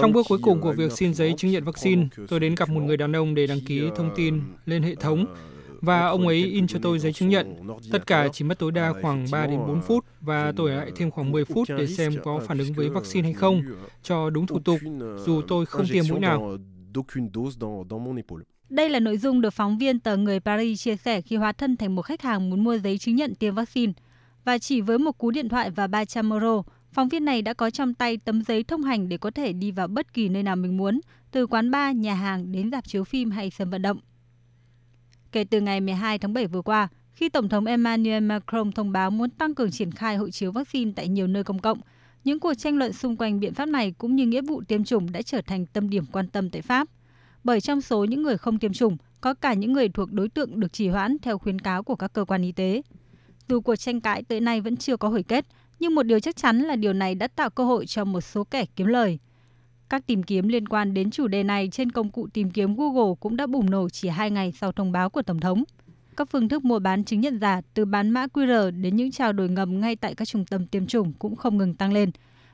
Trong bước cuối cùng của việc xin giấy chứng nhận vaccine, tôi đến gặp một người đàn ông để đăng ký thông tin lên hệ thống và ông ấy in cho tôi giấy chứng nhận. Tất cả chỉ mất tối đa khoảng 3 đến 4 phút và tôi lại thêm khoảng 10 phút để xem có phản ứng với vaccine hay không cho đúng thủ tục dù tôi không tiêm mũi nào. Đây là nội dung được phóng viên tờ Người Paris chia sẻ khi hóa thân thành một khách hàng muốn mua giấy chứng nhận tiêm vaccine. Và chỉ với một cú điện thoại và 300 euro, phóng viên này đã có trong tay tấm giấy thông hành để có thể đi vào bất kỳ nơi nào mình muốn, từ quán bar, nhà hàng đến dạp chiếu phim hay sân vận động. Kể từ ngày 12 tháng 7 vừa qua, khi Tổng thống Emmanuel Macron thông báo muốn tăng cường triển khai hộ chiếu vaccine tại nhiều nơi công cộng, những cuộc tranh luận xung quanh biện pháp này cũng như nghĩa vụ tiêm chủng đã trở thành tâm điểm quan tâm tại Pháp. Bởi trong số những người không tiêm chủng, có cả những người thuộc đối tượng được trì hoãn theo khuyến cáo của các cơ quan y tế. Dù cuộc tranh cãi tới nay vẫn chưa có hồi kết, nhưng một điều chắc chắn là điều này đã tạo cơ hội cho một số kẻ kiếm lời. Các tìm kiếm liên quan đến chủ đề này trên công cụ tìm kiếm Google cũng đã bùng nổ chỉ hai ngày sau thông báo của Tổng thống. Các phương thức mua bán chứng nhận giả từ bán mã QR đến những trao đổi ngầm ngay tại các trung tâm tiêm chủng cũng không ngừng tăng lên.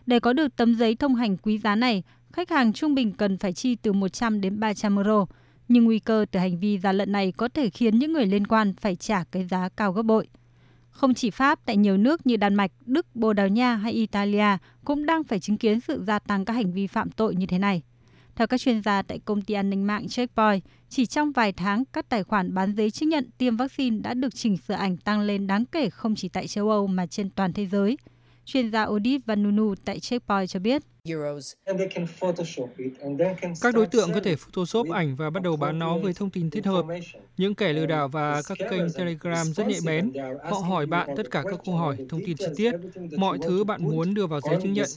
Để có được tấm giấy thông hành quý giá này, khách hàng trung bình cần phải chi từ 100 đến 300 euro. Nhưng nguy cơ từ hành vi gian lận này có thể khiến những người liên quan phải trả cái giá cao gấp bội. Không chỉ Pháp, tại nhiều nước như Đan Mạch, Đức, Bồ Đào Nha hay Italia cũng đang phải chứng kiến sự gia tăng các hành vi phạm tội như thế này. Theo các chuyên gia tại công ty an ninh mạng Checkpoint, chỉ trong vài tháng, các tài khoản bán giấy chứng nhận tiêm vaccine đã được chỉnh sửa ảnh tăng lên đáng kể không chỉ tại châu Âu mà trên toàn thế giới. Chuyên gia Odit Vanunu tại Checkpoint cho biết. Các đối tượng có thể Photoshop ảnh và bắt đầu bán nó với thông tin thích hợp. Những kẻ lừa đảo và các kênh Telegram rất nhạy bén. Họ hỏi bạn tất cả các câu hỏi, thông tin chi tiết, mọi thứ bạn muốn đưa vào giấy chứng nhận.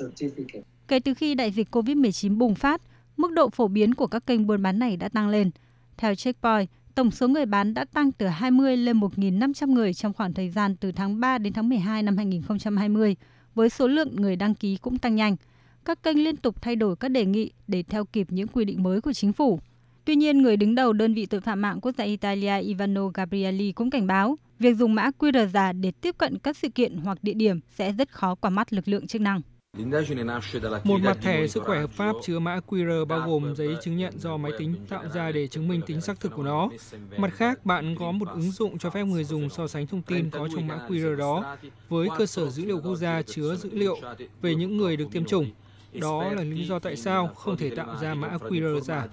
Kể từ khi đại dịch COVID-19 bùng phát, mức độ phổ biến của các kênh buôn bán này đã tăng lên. Theo Checkpoint, tổng số người bán đã tăng từ 20 lên 1.500 người trong khoảng thời gian từ tháng 3 đến tháng 12 năm 2020, với số lượng người đăng ký cũng tăng nhanh – các kênh liên tục thay đổi các đề nghị để theo kịp những quy định mới của chính phủ. Tuy nhiên, người đứng đầu đơn vị tội phạm mạng quốc gia Italia Ivano Gabrielli cũng cảnh báo việc dùng mã QR giả để tiếp cận các sự kiện hoặc địa điểm sẽ rất khó qua mắt lực lượng chức năng. Một mặt thẻ sức khỏe hợp pháp chứa mã QR bao gồm giấy chứng nhận do máy tính tạo ra để chứng minh tính xác thực của nó. Mặt khác, bạn có một ứng dụng cho phép người dùng so sánh thông tin có trong mã QR đó với cơ sở dữ liệu quốc gia chứa dữ liệu về những người được tiêm chủng. Đó là lý do tại sao không thể tạo ra mã QR giả.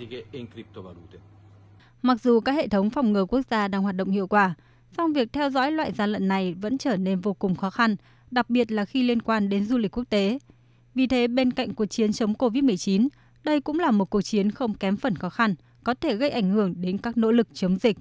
Mặc dù các hệ thống phòng ngừa quốc gia đang hoạt động hiệu quả, song việc theo dõi loại gian lận này vẫn trở nên vô cùng khó khăn, đặc biệt là khi liên quan đến du lịch quốc tế. Vì thế, bên cạnh cuộc chiến chống COVID-19, đây cũng là một cuộc chiến không kém phần khó khăn, có thể gây ảnh hưởng đến các nỗ lực chống dịch.